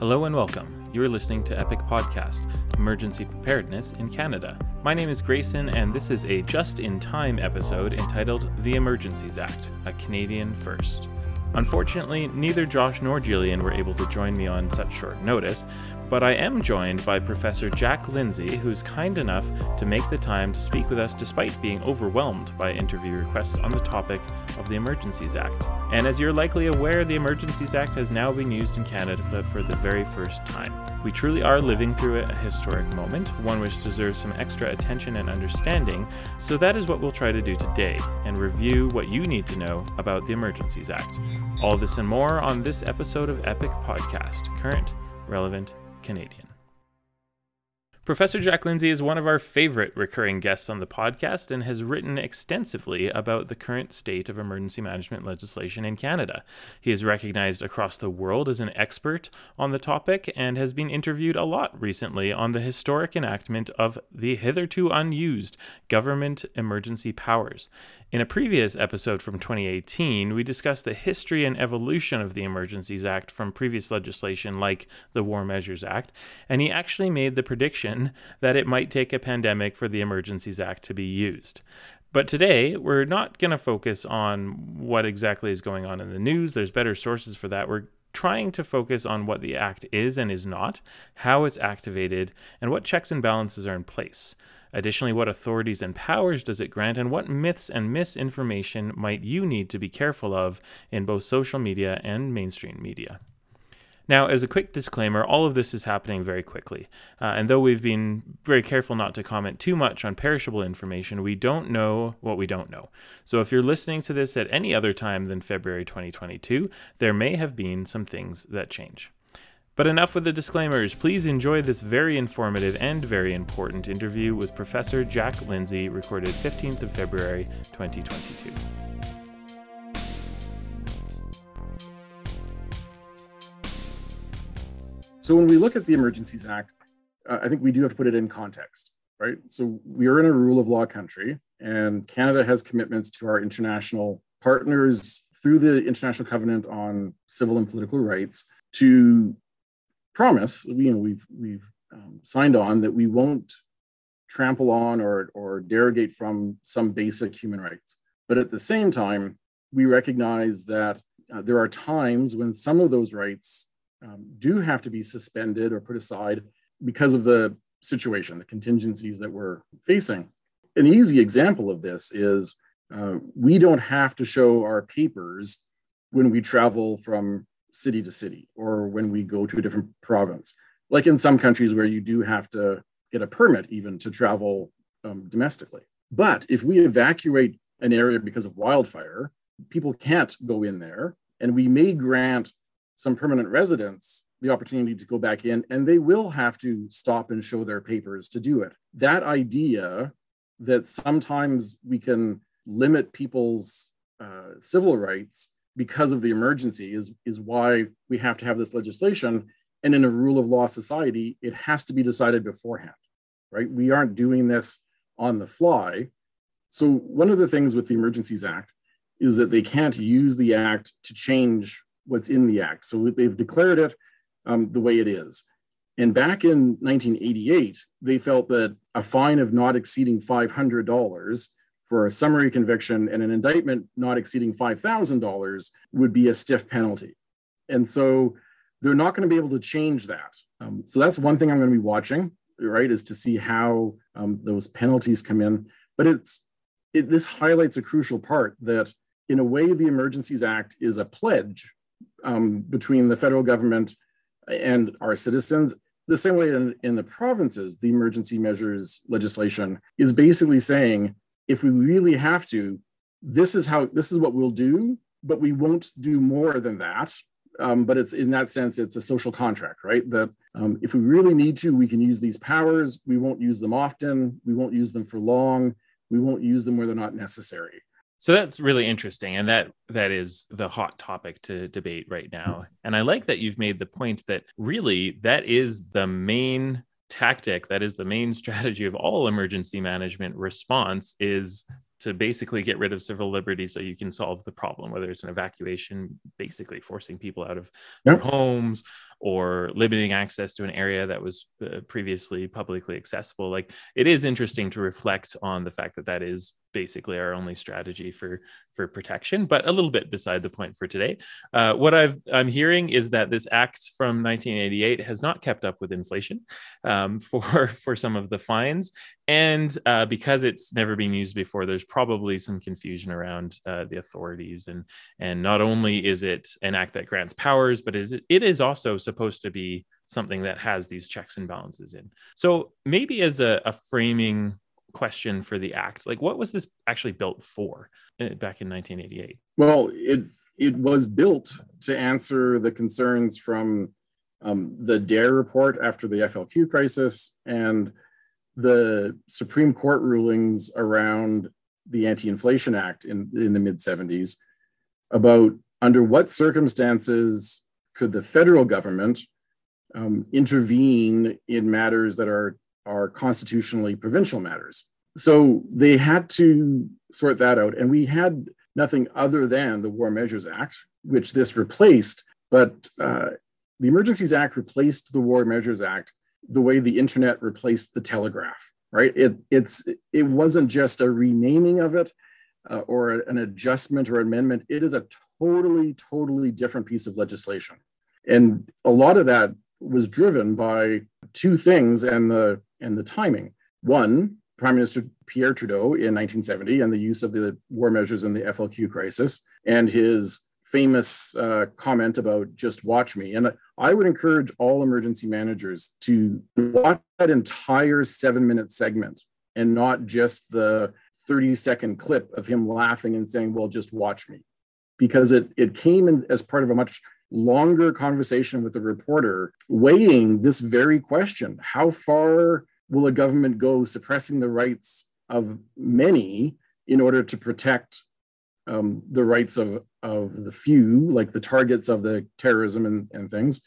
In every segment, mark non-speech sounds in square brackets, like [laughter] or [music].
Hello and welcome. You are listening to Epic Podcast, Emergency Preparedness in Canada. My name is Grayson, and this is a just in time episode entitled The Emergencies Act, a Canadian First. Unfortunately, neither Josh nor Jillian were able to join me on such short notice, but I am joined by Professor Jack Lindsay, who's kind enough to make the time to speak with us despite being overwhelmed by interview requests on the topic of the Emergencies Act. And as you're likely aware, the Emergencies Act has now been used in Canada for the very first time. We truly are living through a historic moment, one which deserves some extra attention and understanding, so that is what we'll try to do today and review what you need to know about the Emergencies Act. All this and more on this episode of Epic Podcast Current, Relevant, Canadian. Professor Jack Lindsay is one of our favorite recurring guests on the podcast and has written extensively about the current state of emergency management legislation in Canada. He is recognized across the world as an expert on the topic and has been interviewed a lot recently on the historic enactment of the hitherto unused government emergency powers. In a previous episode from 2018, we discussed the history and evolution of the Emergencies Act from previous legislation like the War Measures Act, and he actually made the prediction that it might take a pandemic for the Emergencies Act to be used. But today, we're not going to focus on what exactly is going on in the news. There's better sources for that. We're trying to focus on what the act is and is not, how it's activated, and what checks and balances are in place. Additionally, what authorities and powers does it grant, and what myths and misinformation might you need to be careful of in both social media and mainstream media? Now, as a quick disclaimer, all of this is happening very quickly. Uh, and though we've been very careful not to comment too much on perishable information, we don't know what we don't know. So if you're listening to this at any other time than February 2022, there may have been some things that change. But enough with the disclaimers. Please enjoy this very informative and very important interview with Professor Jack Lindsay, recorded 15th of February 2022. So when we look at the Emergencies Act, uh, I think we do have to put it in context, right? So we are in a rule of law country, and Canada has commitments to our international partners through the International Covenant on Civil and Political Rights to promise, you know, we've we've um, signed on that we won't trample on or or derogate from some basic human rights. But at the same time, we recognize that uh, there are times when some of those rights um, do have to be suspended or put aside because of the situation, the contingencies that we're facing. An easy example of this is uh, we don't have to show our papers when we travel from city to city or when we go to a different province, like in some countries where you do have to get a permit even to travel um, domestically. But if we evacuate an area because of wildfire, people can't go in there, and we may grant some permanent residents the opportunity to go back in, and they will have to stop and show their papers to do it. That idea that sometimes we can limit people's uh, civil rights because of the emergency is, is why we have to have this legislation. And in a rule of law society, it has to be decided beforehand, right? We aren't doing this on the fly. So, one of the things with the Emergencies Act is that they can't use the act to change what's in the act. So, they've declared it um, the way it is. And back in 1988, they felt that a fine of not exceeding $500 for a summary conviction and an indictment not exceeding $5,000 would be a stiff penalty. And so they're not going to be able to change that. Um, so that's one thing I'm going to be watching, right, is to see how um, those penalties come in. But it's it, this highlights a crucial part that, in a way, the Emergencies Act is a pledge um, between the federal government and our citizens. The same way in, in the provinces, the emergency measures legislation is basically saying if we really have to, this is how this is what we'll do, but we won't do more than that. Um, but it's in that sense, it's a social contract, right? That um, if we really need to, we can use these powers. We won't use them often. We won't use them for long. We won't use them where they're not necessary. So that's really interesting, and that that is the hot topic to debate right now. And I like that you've made the point that really that is the main tactic that is the main [laughs] strategy of all emergency management response is to basically get rid of civil liberties so you can solve the problem, whether it's an evacuation, basically forcing people out of yep. their homes or limiting access to an area that was uh, previously publicly accessible. Like it is interesting to reflect on the fact that that is basically our only strategy for for protection but a little bit beside the point for today. Uh, what i've i'm hearing is that this act from 1988 has not kept up with inflation um, [laughs] for for some of the fines. And uh, because it's never been used before there's probably some confusion around uh, the authorities. And and not only is it an act that grants powers but is it, it is also supposed to be something that has these checks and balances in so maybe as a, a framing question for the act. Like, what was this actually built for uh, back in 1988? Well, it it was built to answer the concerns from um, the DARE report after the FLQ crisis and the Supreme Court rulings around the Anti-Inflation Act in, in the mid 70s about under what circumstances could the federal government um, intervene in matters that are are constitutionally provincial matters. So they had to sort that out. And we had nothing other than the War Measures Act, which this replaced. But uh, the Emergencies Act replaced the War Measures Act the way the internet replaced the telegraph, right? It, it's, it wasn't just a renaming of it uh, or an adjustment or amendment. It is a totally, totally different piece of legislation. And a lot of that was driven by two things and the and the timing. One, Prime Minister Pierre Trudeau in 1970 and the use of the war measures in the FLQ crisis and his famous uh, comment about just watch me. And I would encourage all emergency managers to watch that entire seven minute segment and not just the 30 second clip of him laughing and saying, well, just watch me. Because it, it came in as part of a much longer conversation with the reporter weighing this very question how far will a government go suppressing the rights of many in order to protect um, the rights of, of the few, like the targets of the terrorism and, and things?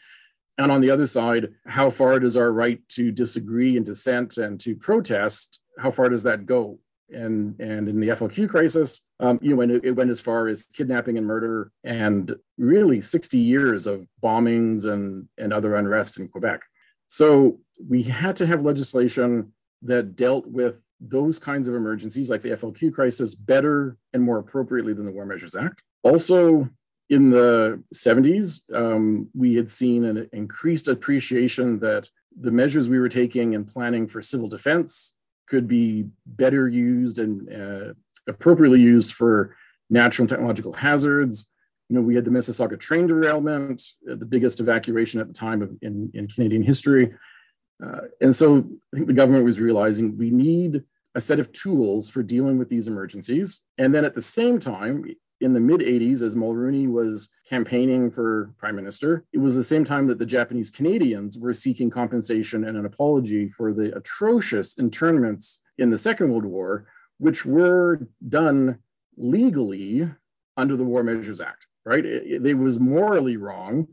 And on the other side, how far does our right to disagree and dissent and to protest, how far does that go? And, and in the FLQ crisis, um, you know, it, it went as far as kidnapping and murder and really 60 years of bombings and, and other unrest in Quebec. So we had to have legislation that dealt with those kinds of emergencies like the FLQ crisis better and more appropriately than the War Measures Act. Also, in the 70s, um, we had seen an increased appreciation that the measures we were taking and planning for civil defense could be better used and uh, appropriately used for natural and technological hazards. You know, we had the Mississauga train derailment, uh, the biggest evacuation at the time of, in, in Canadian history. Uh, and so I think the government was realizing we need a set of tools for dealing with these emergencies. And then at the same time, in the mid 80s, as Mulroney was campaigning for prime minister, it was the same time that the Japanese Canadians were seeking compensation and an apology for the atrocious internments in the Second World War, which were done legally under the War Measures Act, right? It, it was morally wrong,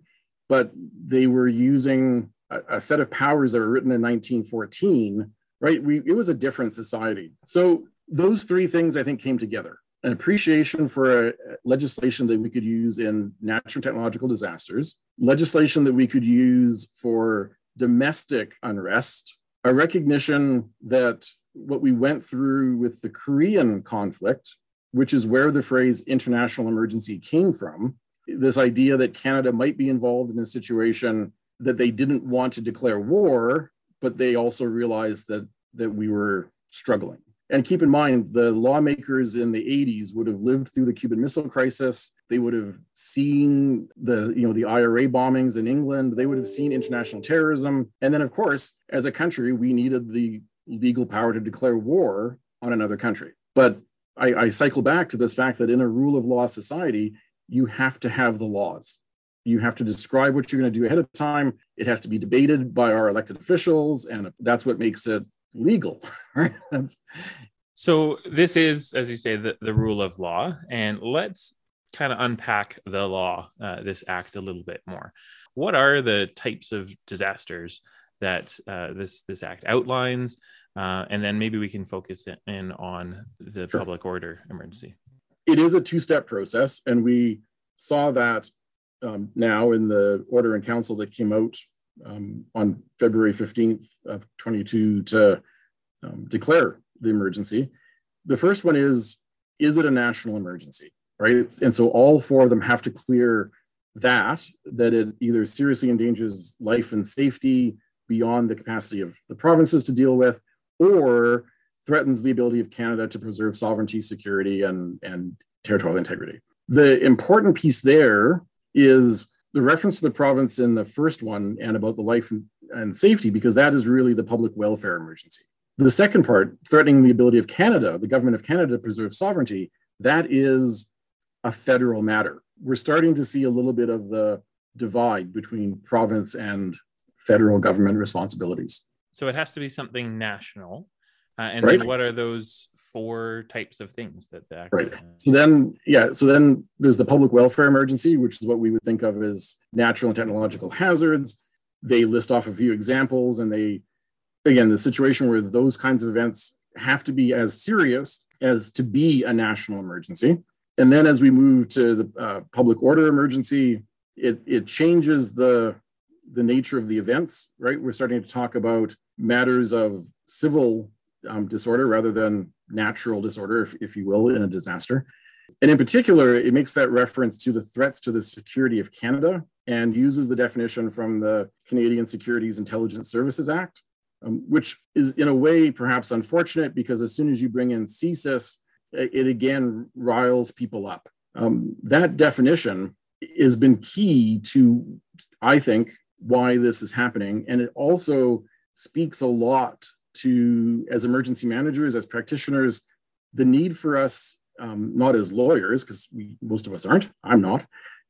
but they were using a, set of powers that were written in 1914, right? We, it was a different society. So those three things I think came together an appreciation for legislation that we could use in natural technological disasters, legislation that we could use for domestic unrest, a recognition that what we went through with the Korean conflict, which is where the phrase international emergency came from, this idea that Canada might be involved in a situation that they didn't want to declare war, but they also realized that that we were struggling. And keep in mind, the lawmakers in the 80s would have lived through the Cuban Missile Crisis. They would have seen the, you know, the IRA bombings in England. They would have seen international terrorism. And then, of course, as a country, we needed the legal power to declare war on another country. But I, I cycle back to this fact that in a rule of law society, you have to have the laws. You have to describe what you're going to do ahead of time. It has to be debated by our elected officials, and that's what makes it legal. [laughs] Right? So this is, as you say, the, the rule of law, and let's kind of unpack the law, uh, this act a little bit more. What are the types of disasters that uh, this this act outlines, uh, and then maybe we can focus in on the sure. public order emergency. It is a two-step process, and we saw that um, now in the order in council that came out um, on February 15th of 22 to um, declare the emergency. The first one is, is it a national emergency, right? And so all four of them have to clear that, that it either seriously endangers life and safety beyond the capacity of the provinces to deal with, or threatens the ability of Canada to preserve sovereignty, security, and, and territorial integrity. The important piece there is the reference to the province in the first one and about the life and, safety, because that is really the public welfare emergency. The second part, threatening the ability of Canada, the government of Canada to preserve sovereignty, that is a federal matter. We're starting to see a little bit of the divide between province and federal government responsibilities. So it has to be something national. Uh, and right. then what are those four types of things that the right. So then yeah so then there's the public welfare emergency which is what we would think of as natural and technological hazards. They list off a few examples and they again the situation where those kinds of events have to be as serious as to be a national emergency. And then as we move to the uh, public order emergency it, it changes the the nature of the events right? We're starting to talk about matters of civil um, disorder rather than natural disorder, if, if you will, in a disaster. And in particular, it makes that reference to the threats to the security of Canada and uses the definition from the Canadian Securities Intelligence Services Act, um, which is in a way perhaps unfortunate because as soon as you bring in CSIS, it again riles people up. Um, that definition has been key to, I think, why this is happening. And it also speaks a lot to, as emergency managers, as practitioners, the need for us, um, not as lawyers, because most of us aren't, I'm not,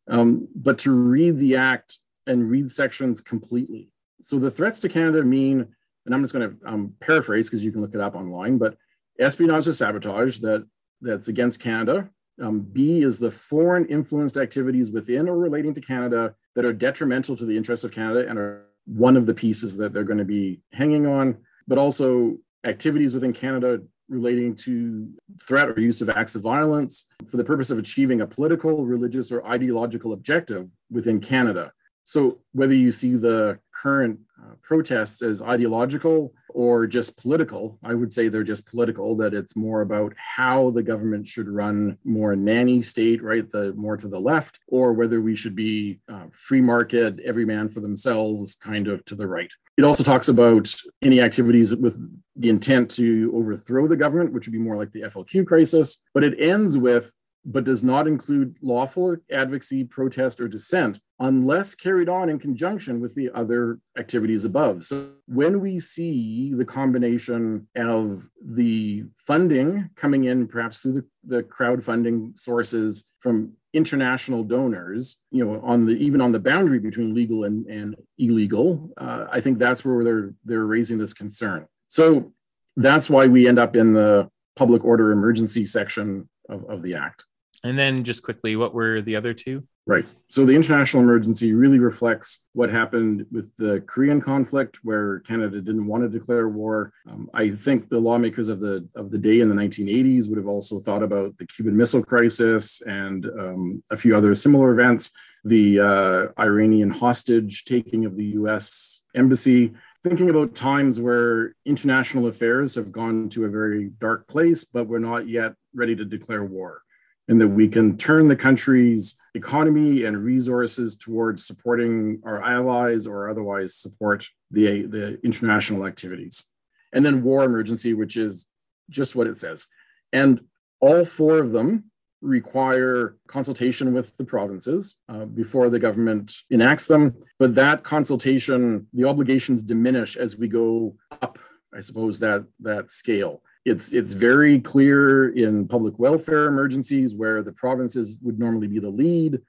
um, but to read the act and read sections completely. So the threats to Canada mean, and I'm just going to um, paraphrase because you can look it up online, but espionage or sabotage that that's against Canada. Um, B is the foreign influenced activities within or relating to Canada that are detrimental to the interests of Canada and are one of the pieces that they're going to be hanging on but also activities within Canada relating to threat or use of acts of violence for the purpose of achieving a political, religious, or ideological objective within Canada. So, whether you see the current uh, protests as ideological or just political, I would say they're just political, that it's more about how the government should run more nanny state, right? The more to the left, or whether we should be uh, free market, every man for themselves, kind of to the right. It also talks about any activities with the intent to overthrow the government, which would be more like the FLQ crisis. But it ends with but does not include lawful advocacy, protest, or dissent unless carried on in conjunction with the other activities above. So when we see the combination of the funding coming in, perhaps through the, the crowdfunding sources from international donors, you know, on the even on the boundary between legal and, and illegal, uh, I think that's where they're they're raising this concern. So that's why we end up in the public order emergency section of, of the act. And then just quickly, what were the other two? Right. So the international emergency really reflects what happened with the Korean conflict, where Canada didn't want to declare war. Um, I think the lawmakers of the of the day in the 1980s would have also thought about the Cuban Missile Crisis and um, a few other similar events. The uh, Iranian hostage taking of the U.S. embassy. Thinking about times where international affairs have gone to a very dark place, but we're not yet ready to declare war and that we can turn the country's economy and resources towards supporting our allies or otherwise support the, the international activities. And then war emergency, which is just what it says. And all four of them require consultation with the provinces uh, before the government enacts them. But that consultation, the obligations diminish as we go up, I suppose, that, that scale it's it's very clear in public welfare emergencies where the provinces would normally be the lead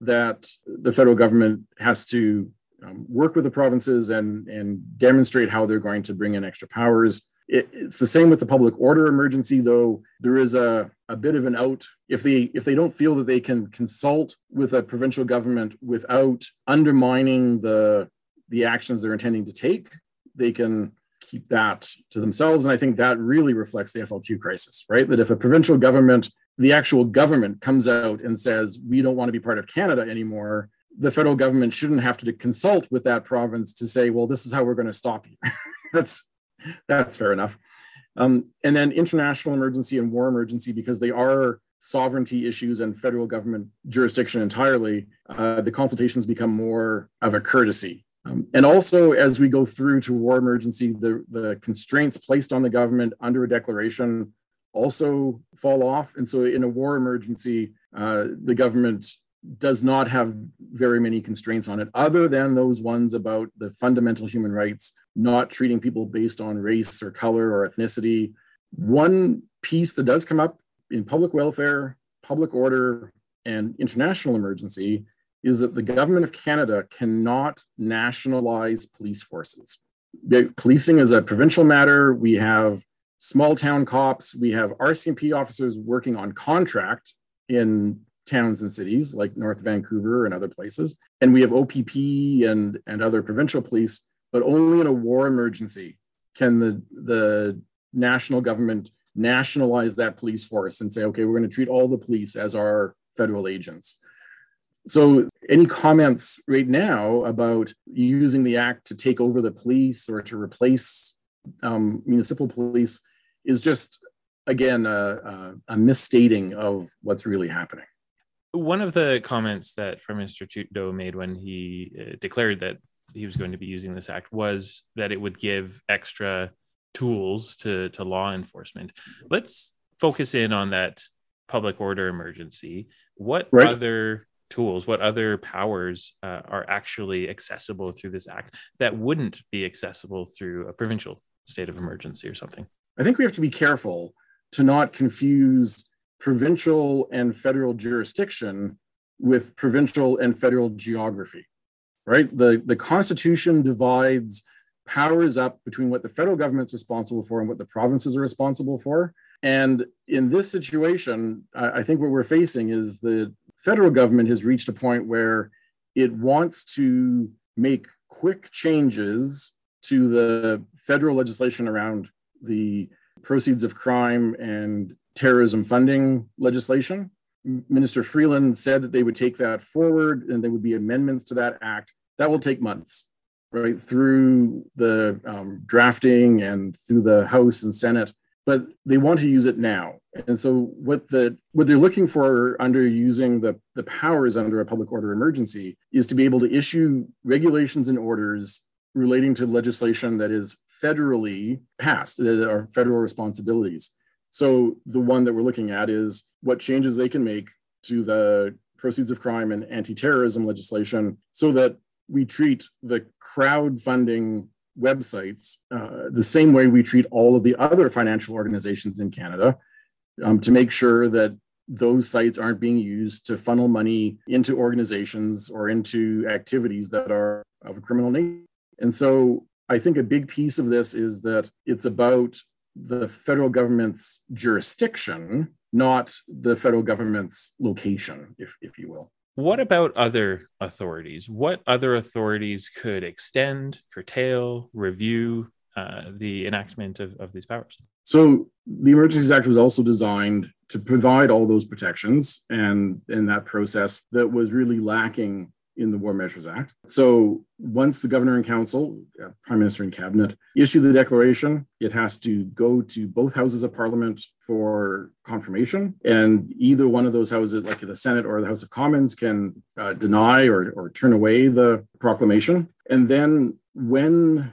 that the federal government has to um, work with the provinces and and demonstrate how they're going to bring in extra powers. It, it's the same with the public order emergency though. There is a, a bit of an out. If they if they don't feel that they can consult with a provincial government without undermining the the actions they're intending to take, they can keep that to themselves. And I think that really reflects the FLQ crisis, right? That if a provincial government, the actual government comes out and says, we don't want to be part of Canada anymore, the federal government shouldn't have to consult with that province to say, well, this is how we're going to stop you. [laughs] that's that's fair enough. Um, and then international emergency and war emergency, because they are sovereignty issues and federal government jurisdiction entirely, uh, the consultations become more of a courtesy. Um, and also, as we go through to war emergency, the, the constraints placed on the government under a declaration also fall off. And so, in a war emergency, uh, the government does not have very many constraints on it, other than those ones about the fundamental human rights, not treating people based on race or color or ethnicity. One piece that does come up in public welfare, public order, and international emergency is that the government of Canada cannot nationalize police forces. Policing is a provincial matter. We have small town cops, we have RCMP officers working on contract in towns and cities like North Vancouver and other places. And we have OPP and, and other provincial police, but only in a war emergency can the, the national government nationalize that police force and say, okay, we're going to treat all the police as our federal agents. So, any comments right now about using the act to take over the police or to replace um, municipal police is just, again, a, a, a misstating of what's really happening. One of the comments that Prime Minister Trudeau made when he uh, declared that he was going to be using this act was that it would give extra tools to to law enforcement. Let's focus in on that public order emergency. What right. other tools, what other powers uh, are actually accessible through this act that wouldn't be accessible through a provincial state of emergency or something? I think we have to be careful to not confuse provincial and federal jurisdiction with provincial and federal geography, right? The, the Constitution divides powers up between what the federal government's responsible for and what the provinces are responsible for. And in this situation, I think what we're facing is the federal government has reached a point where it wants to make quick changes to the federal legislation around the proceeds of crime and terrorism funding legislation. Minister Freeland said that they would take that forward and there would be amendments to that act. That will take months right through the um, drafting and through the House and Senate, but they want to use it now. And so what the what they're looking for under using the, the powers under a public order emergency is to be able to issue regulations and orders relating to legislation that is federally passed, that are federal responsibilities. So the one that we're looking at is what changes they can make to the proceeds of crime and anti-terrorism legislation so that we treat the crowdfunding websites uh, the same way we treat all of the other financial organizations in Canada um, to make sure that those sites aren't being used to funnel money into organizations or into activities that are of a criminal nature. And so I think a big piece of this is that it's about the federal government's jurisdiction, not the federal government's location, if, if you will. What about other authorities? What other authorities could extend, curtail, review uh, the enactment of, of these powers? So the Emergencies Act was also designed to provide all those protections and in that process that was really lacking in the War Measures Act. So once the governor and council, uh, prime minister and cabinet, issue the declaration, it has to go to both houses of parliament for confirmation. And either one of those houses, like the Senate or the House of Commons, can uh, deny or, or turn away the proclamation. And then when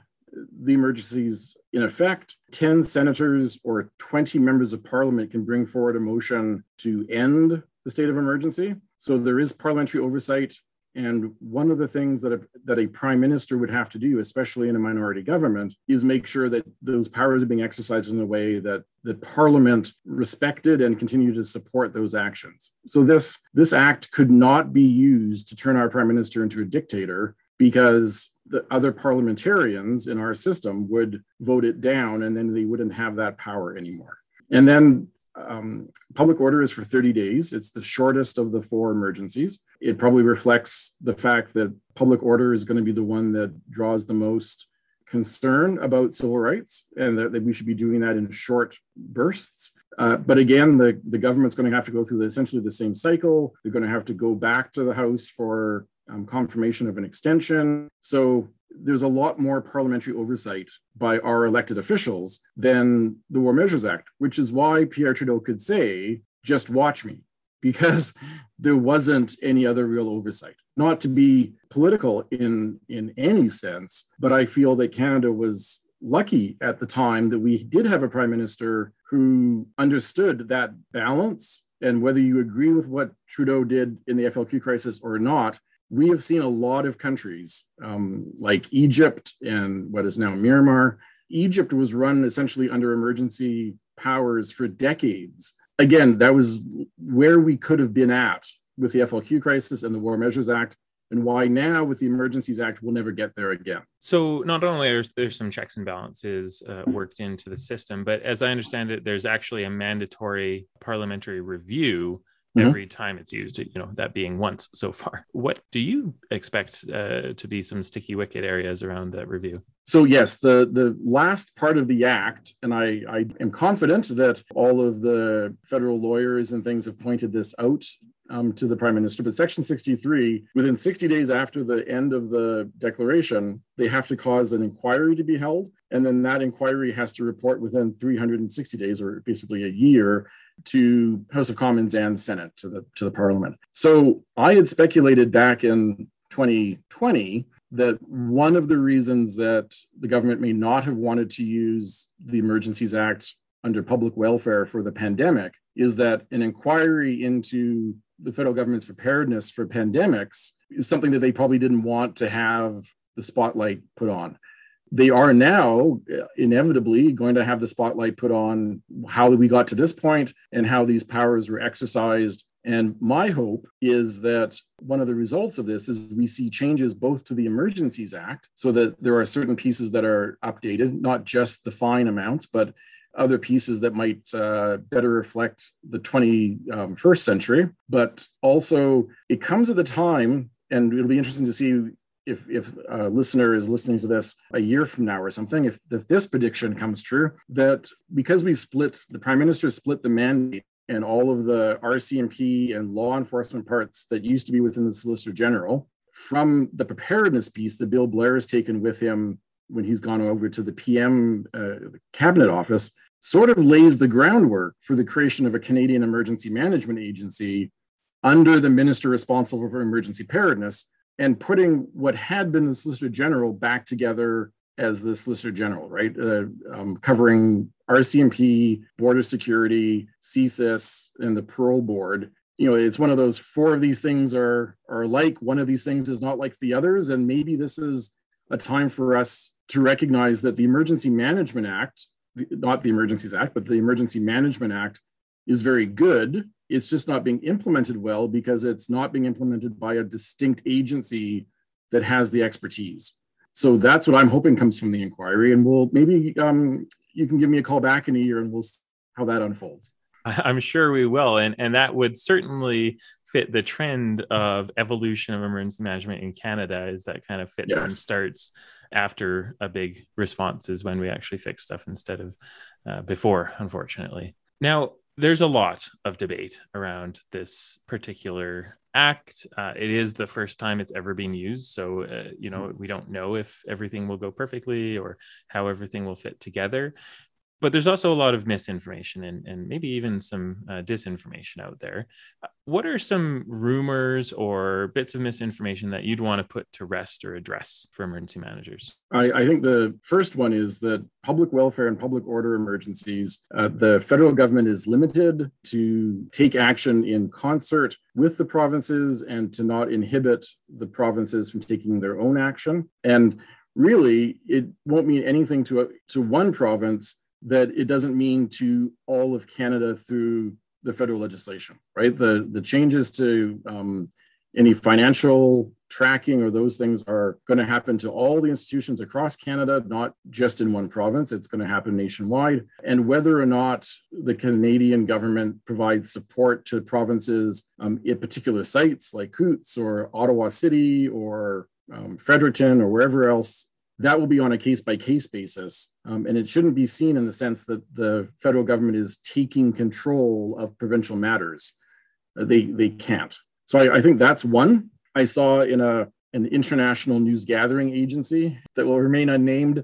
the emergencies in effect, 10 senators or 20 members of parliament can bring forward a motion to end the state of emergency. So there is parliamentary oversight and one of the things that a, that a prime minister would have to do, especially in a minority government, is make sure that those powers are being exercised in a way that the parliament respected and continued to support those actions. So this this act could not be used to turn our prime minister into a dictator because the other parliamentarians in our system would vote it down and then they wouldn't have that power anymore. And then um, public order is for 30 days. It's the shortest of the four emergencies. It probably reflects the fact that public order is going to be the one that draws the most concern about civil rights and that, that we should be doing that in short bursts. Uh, but again, the, the government's going to have to go through the, essentially the same cycle. They're going to have to go back to the House for um, confirmation of an extension. So there's a lot more parliamentary oversight by our elected officials than the War Measures Act, which is why Pierre Trudeau could say, just watch me, [laughs] because there wasn't any other real oversight. Not to be political in, in any sense, but I feel that Canada was lucky at the time that we did have a prime minister who understood that balance. And whether you agree with what Trudeau did in the FLQ crisis or not, we have seen a lot of countries um, like Egypt and what is now Myanmar. Egypt was run essentially under emergency powers for decades. Again, that was where we could have been at with the FLQ crisis and the War Measures Act, and why now with the Emergencies Act we'll never get there again. So not only are there some checks and balances uh, worked into the system, but as I understand it, there's actually a mandatory parliamentary review mm-hmm. every time it's used, you know, that being once so far. [laughs] What do you expect uh, to be some sticky wicket areas around that review? So yes, the the last part of the act, and I, I am confident that all of the federal lawyers and things have pointed this out um, to the prime minister. But Section 63, within 60 days after the end of the declaration, they have to cause an inquiry to be held. And then that inquiry has to report within 360 days, or basically a year, to House of Commons and Senate to the to the Parliament. So I had speculated back in 2020 that one of the reasons that the government may not have wanted to use the Emergencies Act under public welfare for the pandemic is that an inquiry into the federal government's preparedness for pandemics is something that they probably didn't want to have the spotlight put on they are now uh, inevitably going to have the spotlight put on how we got to this point and how these powers were exercised. And my hope is that one of the results of this is we see changes both to the Emergencies Act so that there are certain pieces that are updated, not just the fine amounts, but other pieces that might uh, better reflect the 21st um, century. But also, it comes at the time, and it'll be interesting to see if if a listener is listening to this a year from now or something, if, if this prediction comes true, that because we've split, the prime minister split the mandate and all of the RCMP and law enforcement parts that used to be within the Solicitor General from the preparedness piece that Bill Blair has taken with him when he's gone over to the PM uh, cabinet office, sort of lays the groundwork for the creation of a Canadian Emergency Management Agency under the minister responsible for emergency preparedness and putting what had been the Solicitor General back together as the Solicitor General, right? Uh, um, covering RCMP, Border Security, CSIS, and the Parole Board. You know, it's one of those four of these things are are like one of these things is not like the others, and maybe this is a time for us to recognize that the Emergency Management Act, not the Emergencies Act, but the Emergency Management Act, is very good it's just not being implemented well because it's not being implemented by a distinct agency that has the expertise. So that's what I'm hoping comes from the inquiry. And we'll maybe um, you can give me a call back in a year and we'll see how that unfolds. I'm sure we will. And, and that would certainly fit the trend of evolution of emergency management in Canada is that kind of fits yes. and starts after a big response is when we actually fix stuff instead of uh, before, unfortunately. Now, there's a lot of debate around this particular act. Uh, it is the first time it's ever been used. So, uh, you know, we don't know if everything will go perfectly or how everything will fit together but there's also a lot of misinformation and, and maybe even some uh, disinformation out there. Uh, what are some rumors or bits of misinformation that you'd want to put to rest or address for emergency managers? I, I think the first one is that public welfare and public order emergencies, uh, the federal government is limited to take action in concert with the provinces and to not inhibit the provinces from taking their own action. And really, it won't mean anything to, a, to one province that it doesn't mean to all of Canada through the federal legislation, right? The the changes to um, any financial tracking or those things are going to happen to all the institutions across Canada, not just in one province. It's going to happen nationwide. And whether or not the Canadian government provides support to provinces um, at particular sites like Coutts or Ottawa City or um, Fredericton or wherever else that will be on a case by case basis. Um, and it shouldn't be seen in the sense that the federal government is taking control of provincial matters. Uh, they, they can't. So I, I, think that's one. I saw in a, an international news gathering agency that will remain unnamed.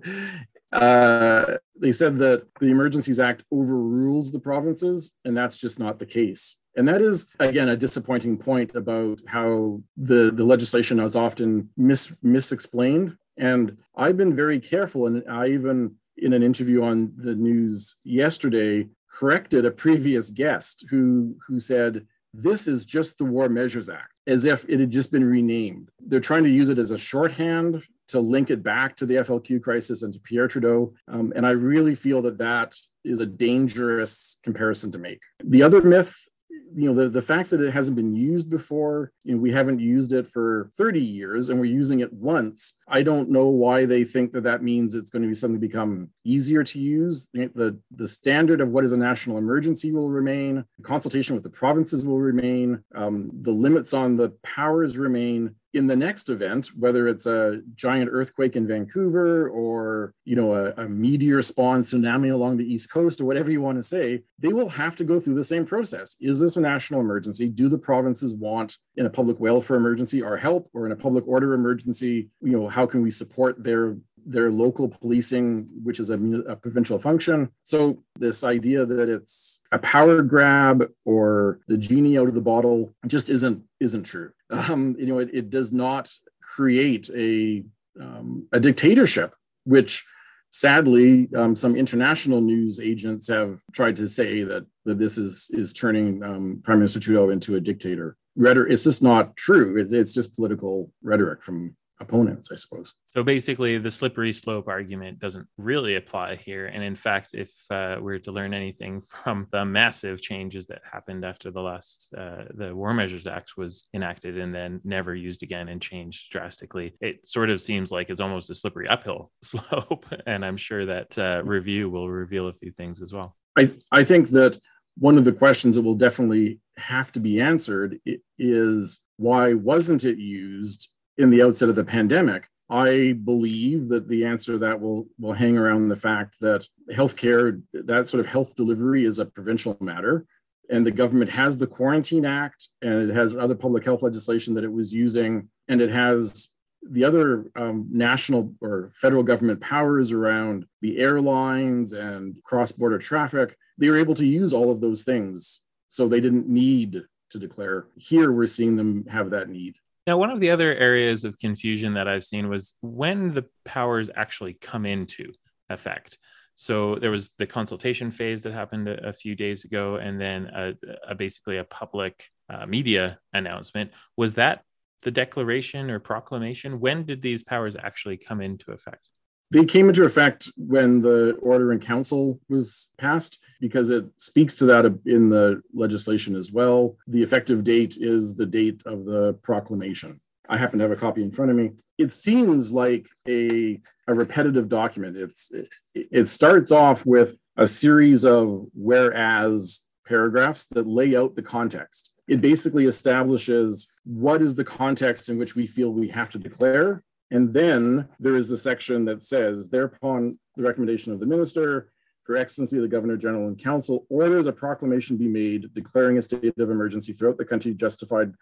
Uh, they said that the Emergencies Act overrules the provinces, and that's just not the case. And that is, again, a disappointing point about how the, the legislation is often mis, misexplained. And I've been very careful, and I even, in an interview on the news yesterday, corrected a previous guest who, who said, This is just the War Measures Act, as if it had just been renamed. They're trying to use it as a shorthand to link it back to the FLQ crisis and to Pierre Trudeau. Um, and I really feel that that is a dangerous comparison to make. The other myth you know the, the fact that it hasn't been used before you know we haven't used it for 30 years and we're using it once i don't know why they think that that means it's going to be something become easier to use. The the standard of what is a national emergency will remain consultation with the provinces will remain um, the limits on the powers remain in the next event, whether it's a giant earthquake in Vancouver or you know a, a, meteor spawn tsunami along the east coast or whatever you want to say, they will have to go through the same process. Is this a national emergency? Do the provinces want in a public welfare emergency our help or in a public order emergency? You know, how can we support their their local policing, which is a, a, provincial function. So this idea that it's a power grab or the genie out of the bottle just isn't isn't true. Um, you know, it, it, does not create a um, a dictatorship, which sadly um, some international news agents have tried to say that that this is is turning um, Prime Minister Trudeau into a dictator. Rhetoric, it's just not true. It, it's just political rhetoric from opponents, I suppose. So basically, the slippery slope argument doesn't really apply here. And in fact, if uh, we're to learn anything [laughs] from the massive changes that happened after the last, uh, the War Measures Act was enacted and then never used again and changed drastically, it sort of seems like it's almost a slippery uphill [laughs] slope. and I'm sure that uh, review will reveal a few things as well. I, I think that one of the questions that will definitely have to be answered is why wasn't it used in the outset of the pandemic, I believe that the answer to that will will hang around the fact that healthcare, that sort of health delivery, is a provincial matter, and the government has the Quarantine Act and it has other public health legislation that it was using, and it has the other um, national or federal government powers around the airlines and cross-border traffic. They were able to use all of those things, so they didn't need to declare. Here, we're seeing them have that need. Now, one of the other areas of confusion that I've seen was when the powers actually come into effect. So there was the consultation phase that happened a, a few days ago, and then a, a basically a public uh, media announcement. Was that the declaration or proclamation? When did these powers actually come into effect? They came into effect when the order in council was passed because it speaks to that in the legislation as well. The effective date is the date of the proclamation. I happen to have a copy in front of me. It seems like a, a repetitive document. It's it, it starts off with a series of whereas paragraphs that lay out the context. It basically establishes what is the context in which we feel we have to declare and then there is the section that says, thereupon the recommendation of the minister, her Excellency the Governor General and Council orders a proclamation be made declaring a state of emergency throughout the country, justified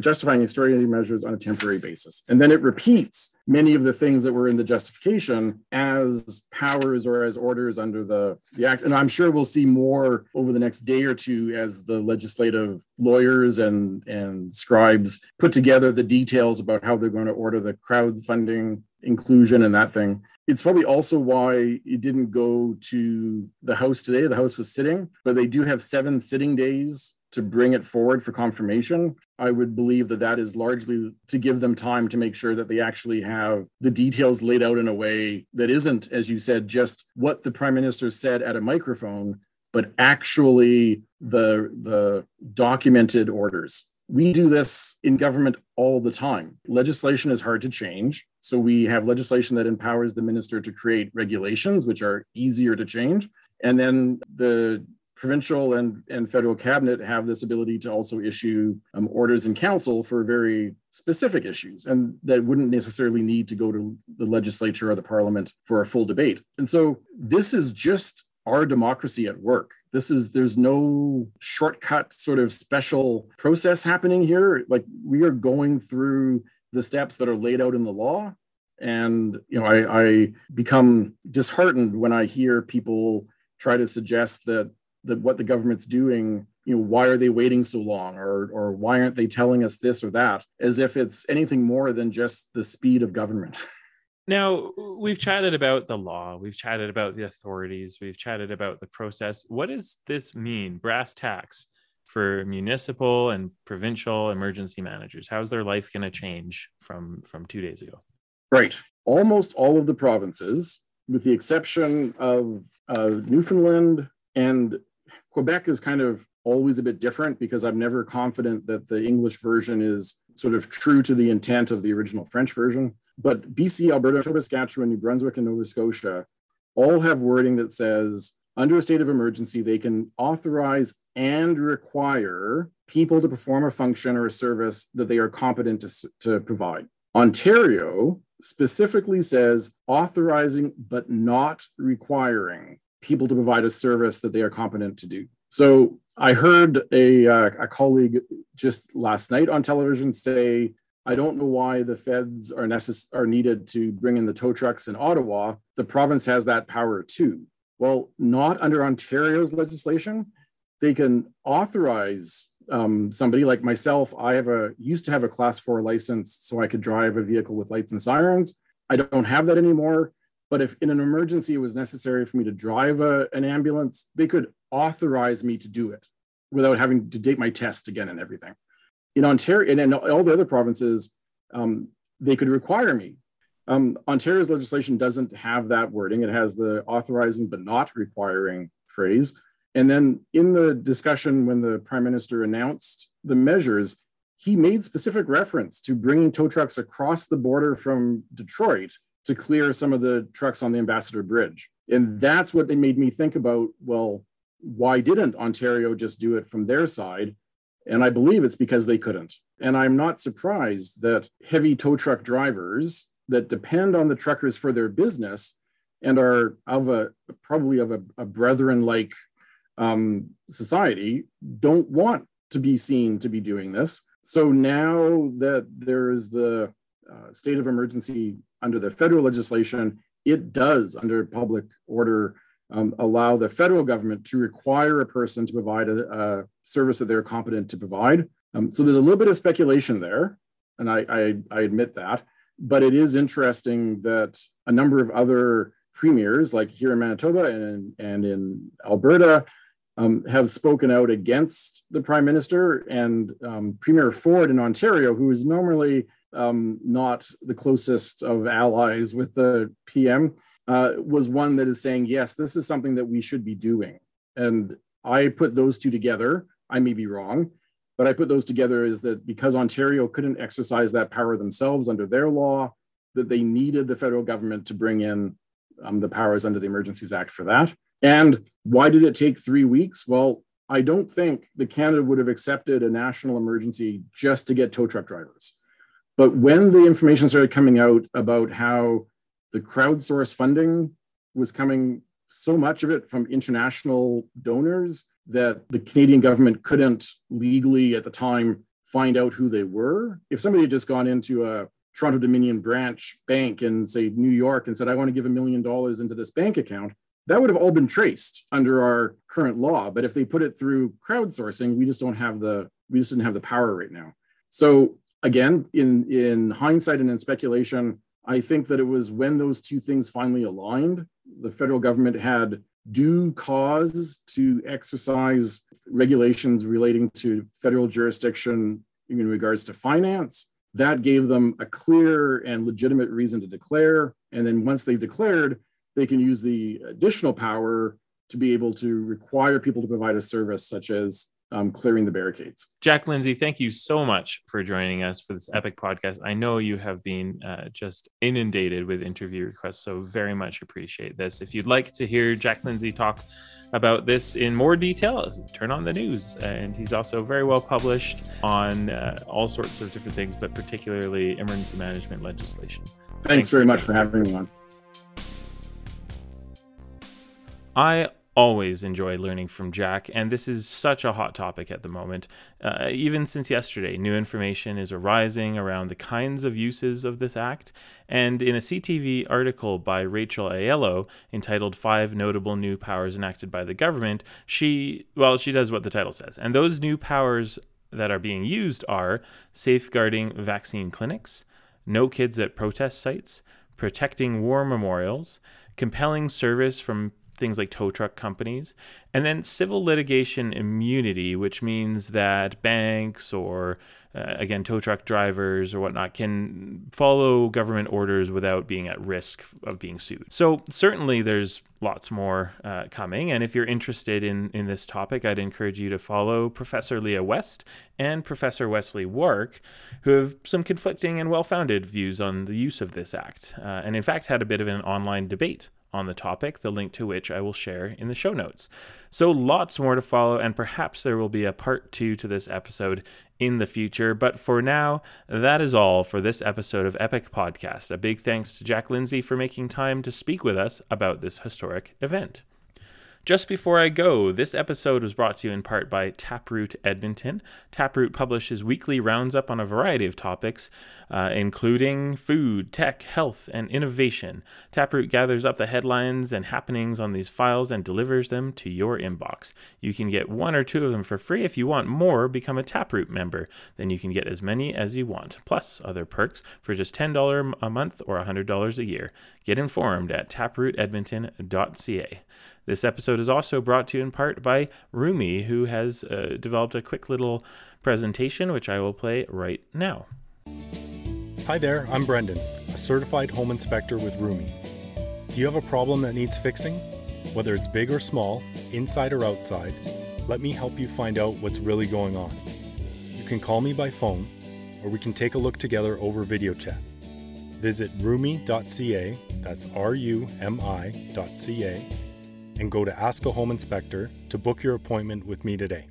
justifying extraordinary measures on a temporary basis. And then it repeats many of the things that were in the justification as powers or as orders under the, the act. And I'm sure we'll see more over the next day or two as the legislative lawyers and, and scribes put together the details about how they're going to order the crowdfunding inclusion and that thing. It's probably also why it didn't go to the House today. The House was sitting, but they do have seven sitting days to bring it forward for confirmation. I would believe that that is largely to give them time to make sure that they actually have the details laid out in a way that isn't, as you said, just what the prime minister said at a microphone, but actually the the documented orders we do this in government all the time. Legislation is hard to change. So we have legislation that empowers the minister to create regulations, which are easier to change. And then the provincial and, and federal cabinet have this ability to also issue um, orders in council for very specific issues and that wouldn't necessarily need to go to the legislature or the parliament for a full debate and so this is just our democracy at work this is there's no shortcut sort of special process happening here. Like we are going through the steps that are laid out in the law. And you know I, I become disheartened when i hear people try to suggest that that what the government's doing you know why are they waiting so long? Or or why aren't they telling us this or that? As if it's anything more than just the speed of government [laughs] now we've chatted about the law we've chatted about the authorities we've chatted about the process. What does this mean brass tacks for municipal and provincial emergency managers? How's their life going to change from from two days ago? Right. Almost all of the provinces with the exception of uh, newfoundland and Quebec is kind of always a bit different because I'm never confident that the English version is sort of true to the intent of the original French version. But BC, Alberta, Saskatchewan, New Brunswick, and Nova Scotia all have wording that says under a state of emergency, they can authorize and require people to perform a function or a service that they are competent to, to provide. Ontario specifically says authorizing but not requiring people to provide a service that they are competent to do. So I heard a, uh, a colleague just last night on television say, I don't know why the feds are necess- are needed to bring in the tow trucks in Ottawa. The province has that power too. Well, not under Ontario's legislation. They can authorize um, somebody like myself. I have a used to have a class four license, so I could drive a vehicle with lights and sirens. I don't have that anymore. But if in an emergency it was necessary for me to drive a, an ambulance, they could authorize me to do it without having to date my test again and everything. In Ontario and in all the other provinces, um, they could require me. Um, Ontario's legislation doesn't have that wording. It has the authorizing but not requiring phrase. And then in the discussion when the prime minister announced the measures, he made specific reference to bringing tow trucks across the border from Detroit to clear some of the trucks on the Ambassador Bridge. And that's what it made me think about well, why didn't Ontario just do it from their side? And I believe it's because they couldn't. And I'm not surprised that heavy tow truck drivers that depend on the truckers for their business and are of a probably of a, a brethren like um, society don't want to be seen to be doing this. So now that there is the uh, state of emergency under the federal legislation, it does, under public order, um, allow the federal government to require a person to provide a, a service that they're competent to provide. Um, so there's a little bit of speculation there, and I, I, I admit that. But it is interesting that a number of other premiers, like here in Manitoba and, and in Alberta, um, have spoken out against the prime minister and um, Premier Ford in Ontario, who is normally um, not the closest of allies with the PM, uh, was one that is saying, yes, this is something that we should be doing. And I put those two together. I may be wrong, but I put those together is that because Ontario couldn't exercise that power themselves under their law, that they needed the federal government to bring in um, the powers under the Emergencies Act for that. And why did it take three weeks? Well, I don't think the Canada would have accepted a national emergency just to get tow truck drivers. But when the information started coming out about how the crowdsource funding was coming, so much of it from international donors that the Canadian government couldn't legally at the time find out who they were. If somebody had just gone into a Toronto Dominion branch bank in, say, New York and said, I want to give a million dollars into this bank account, that would have all been traced under our current law. But if they put it through crowdsourcing, we just don't have the we just didn't have the power right now. So again, in in hindsight and in speculation, I think that it was when those two things finally aligned, the federal government had due cause to exercise regulations relating to federal jurisdiction in regards to finance. That gave them a clear and legitimate reason to declare. And then once they've declared, they can use the additional power to be able to require people to provide a service such as um, clearing the barricades. Jack Lindsay, thank you so much for joining us for this epic podcast. I know you have been uh, just inundated with interview requests, so very much appreciate this. If you'd like to hear Jack Lindsay talk about this in more detail, turn on the news. And he's also very well published on uh, all sorts of different things, but particularly emergency management legislation. Thanks, Thanks very much for having me on. I always enjoy learning from Jack, and this is such a hot topic at the moment. Uh, even since yesterday, new information is arising around the kinds of uses of this act. And in a CTV article by Rachel Aiello entitled Five Notable New Powers Enacted by the Government, she, well, she does what the title says. And those new powers that are being used are safeguarding vaccine clinics, no kids at protest sites, protecting war memorials, compelling service from things like tow truck companies, and then civil litigation immunity, which means that banks or uh, again tow truck drivers or whatnot can follow government orders without being at risk of being sued. So certainly there's lots more uh, coming, and if you're interested in in this topic, I'd encourage you to follow Professor Leah West and Professor Wesley Wark, who have some conflicting and well-founded views on the use of this act, uh, and in fact had a bit of an online debate on the topic, the link to which I will share in the show notes. So, lots more to follow, and perhaps there will be a part two to this episode in the future. But for now, that is all for this episode of Epic Podcast. A big thanks to Jack Lindsay for making time to speak with us about this historic event. Just before I go, this episode was brought to you in part by Taproot Edmonton. Taproot publishes weekly rounds up on a variety of topics, uh, including food, tech, health, and innovation. Taproot gathers up the headlines and happenings on these files and delivers them to your inbox. You can get one or two of them for free. If you want more, become a Taproot member. Then you can get as many as you want, plus other perks for just $10 a month or $100 a year. Get informed at taprootedmonton.ca. This episode is also brought to you in part by Rumi, who has uh, developed a quick little presentation, which I will play right now. Hi there, I'm Brendan, a certified home inspector with Rumi. Do you have a problem that needs fixing? Whether it's big or small, inside or outside, let me help you find out what's really going on. You can call me by phone, or we can take a look together over video chat. Visit rumi.ca, that's R U M I.ca, and go to Ask a Home Inspector to book your appointment with me today.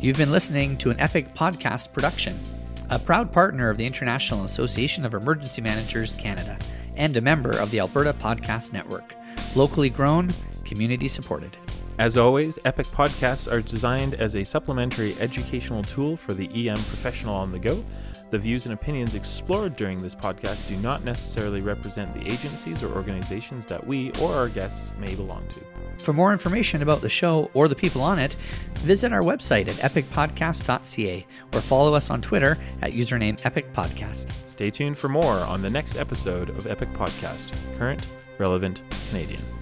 You've been listening to an Epic Podcast production, a proud partner of the International Association of Emergency Managers Canada and a member of the Alberta Podcast Network. Locally grown, community supported. As always, Epic Podcasts are designed as a supplementary educational tool for the EM professional on the go the views and opinions explored during this podcast do not necessarily represent the agencies or organizations that we or our guests may belong to. For more information about the show or the people on it, visit our website at epicpodcast.ca or follow us on Twitter at username epicpodcast. Stay tuned for more on the next episode of Epic Podcast Current, Relevant, Canadian.